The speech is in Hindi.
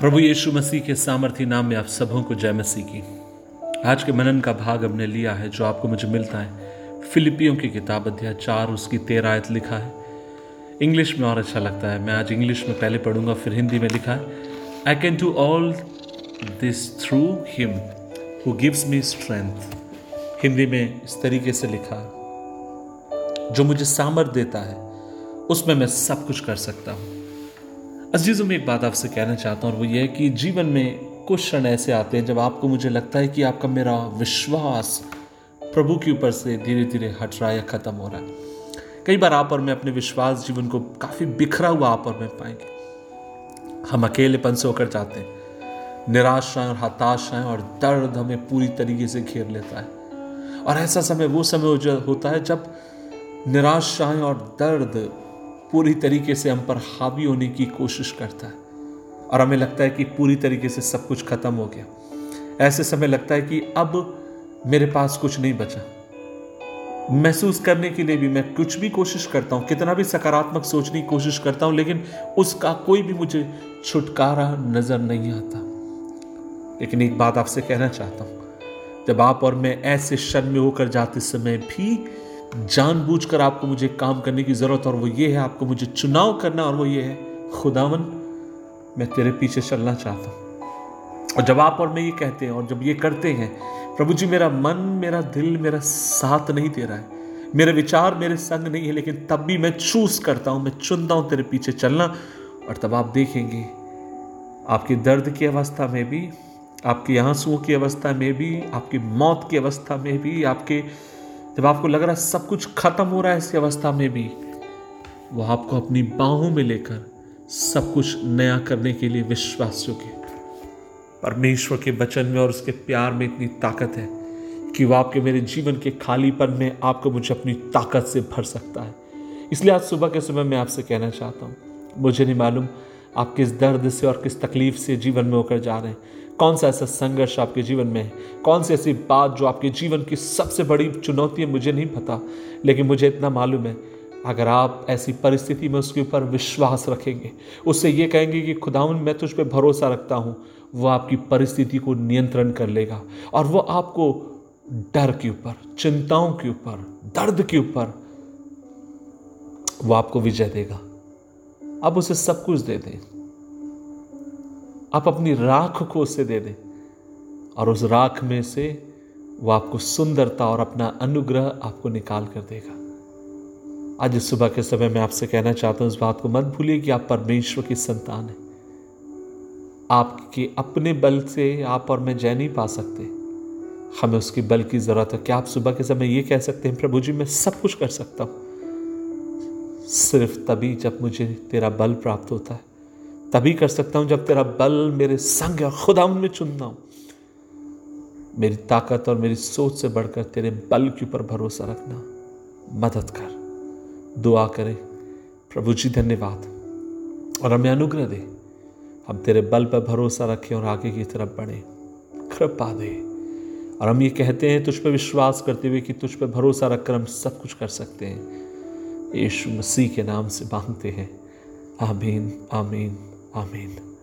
प्रभु यीशु मसीह के सामर्थ्य नाम में आप सबों को जय मसीह की। आज के मनन का भाग हमने लिया है, जो आपको मुझे मिलता है। फिलिपियों की किताब अध्याय चार, उसकी तेरह आयत लिखा है। इंग्लिश में और अच्छा लगता है। मैं आज इंग्लिश में पहले पढ़ूँगा, फिर हिंदी में लिखा है। I can do all this through him who gives me strength Hindi में इस तरीके से लिखा है। जो मुझे सामर्थ देता है, उसमें मैं सब कुछ कर सकता हूँ। अजीजों में एक बात आपसे कहना चाहता हूँ और वो ये है कि जीवन में कुछ क्षण ऐसे आते हैं जब आपको मुझे लगता है कि आपका मेरा विश्वास प्रभु के ऊपर से धीरे धीरे हट रहा है या खत्म हो रहा है। कई बार आप और मैं अपने विश्वास जीवन को काफ़ी बिखरा हुआ आप और मैं पाएँगे। हम अकेलेपन से होकर जाते हैं। निराशाएँ और हताशाएँ और दर्द हमें पूरी तरीके से घेर लेता है। और ऐसा समय, वो समय होता है जब निराशाएँ और दर्द पूरी तरीके से हम पर हावी होने की कोशिश करता है। और हमें लगता है कि पूरी तरीके से सब कुछ खत्म हो गया। ऐसे समय लगता है कि अब मेरे पास कुछ नहीं बचा। महसूस करने के लिए भी मैं कुछ भी कोशिश करता हूँ, कितना भी सकारात्मक सोचने की कोशिश करता हूँ, लेकिन उसका कोई भी मुझे छुटकारा नज़र नहीं आता। लेकिन एक बात आपसे कहना चाहता हूँ, जब आप और मैं ऐसे क्षण में होकर जाते समय भी जानबूझकर आपको मुझे काम करने की ज़रूरत और वो ये है, आपको मुझे चुनाव करना और वो ये है, खुदावन, मैं तेरे पीछे चलना चाहता हूँ। और जब आप और मैं ये कहते हैं और जब ये करते हैं, प्रभु जी, मेरा मन, मेरा दिल, मेरा साथ नहीं दे रहा है। मेरे विचार, मेरे संग नहीं है, लेकिन तब भी मैं चूज़ करता हूँ, मैं चुनता हूँ तेरे पीछे चलना। और तब आप देखेंगे, आपके दर्द की अवस्था में भी, आपके आंसुओं की अवस्था में भी, आपकी मौत की अवस्था में भी, आपके जब आपको लग रहा है सब कुछ खत्म हो रहा है इस अवस्था में भी, वो आपको अपनी बाहों में लेकर सब कुछ नया करने के लिए विश्वास योग्य परमेश्वर के वचन में और उसके प्यार में इतनी ताकत है कि वह आपके मेरे जीवन के खालीपन में आपको मुझे अपनी ताकत से भर सकता है। इसलिए आज सुबह के समय मैं आपसे कहना चाहता हूँ, मुझे नहीं मालूम आप किस दर्द से और किस तकलीफ़ से जीवन में होकर जा रहे हैं कौन सा ऐसा संघर्ष आपके जीवन में है? कौन सी ऐसी बात जो आपके जीवन की सबसे बड़ी चुनौती है, मुझे नहीं पता, लेकिन मुझे इतना मालूम है, अगर आप ऐसी परिस्थिति में उसके ऊपर विश्वास रखेंगे, उससे ये कहेंगे कि खुदावन, मैं तुझ पर भरोसा रखता हूँ, वो आपकी परिस्थिति को नियंत्रण कर लेगा और वो आपको डर के ऊपर, चिंताओं के ऊपर, दर्द के ऊपर, वो आपको विजय देगा। अब उसे सब कुछ दे दें। आप अपनी राख को उससे दे दें। और उस राख में से वो आपको सुंदरता और अपना अनुग्रह आपको निकाल कर देगा। आज इस सुबह के समय मैं आपसे कहना चाहता हूँ, इस बात को मत भूलिए कि आप परमेश्वर की संतान है। आपके अपने बल से आप और मैं जय नहीं पा सकते। हमें उसकी बल की ज़रूरत है। क्या आप सुबह के समय ये कह सकते हैं, प्रभु जी, मैं सब कुछ कर सकता हूँ? सिर्फ़ तभी जब मुझे तेरा बल प्राप्त होता है। तभी कर सकता हूँ जब तेरा बल मेरे संग खुदा में चुनना हूँ। मेरी ताकत और मेरी सोच से बढ़कर तेरे बल के ऊपर भरोसा रखना मदद कर। दुआ करें, प्रभु जी, धन्यवाद। और हमें अनुग्रह दे, हम तेरे बल पर भरोसा रखें और आगे की तरफ़ बढ़े। कृपा दे। और हम ये कहते हैं, तुझ पर विश्वास करते हुए कि तुझ पर भरोसा रखकर हम सब कुछ कर सकते हैं। यीशु मसीह के नाम से मांगते हैं। आमीन आमीन। Amen.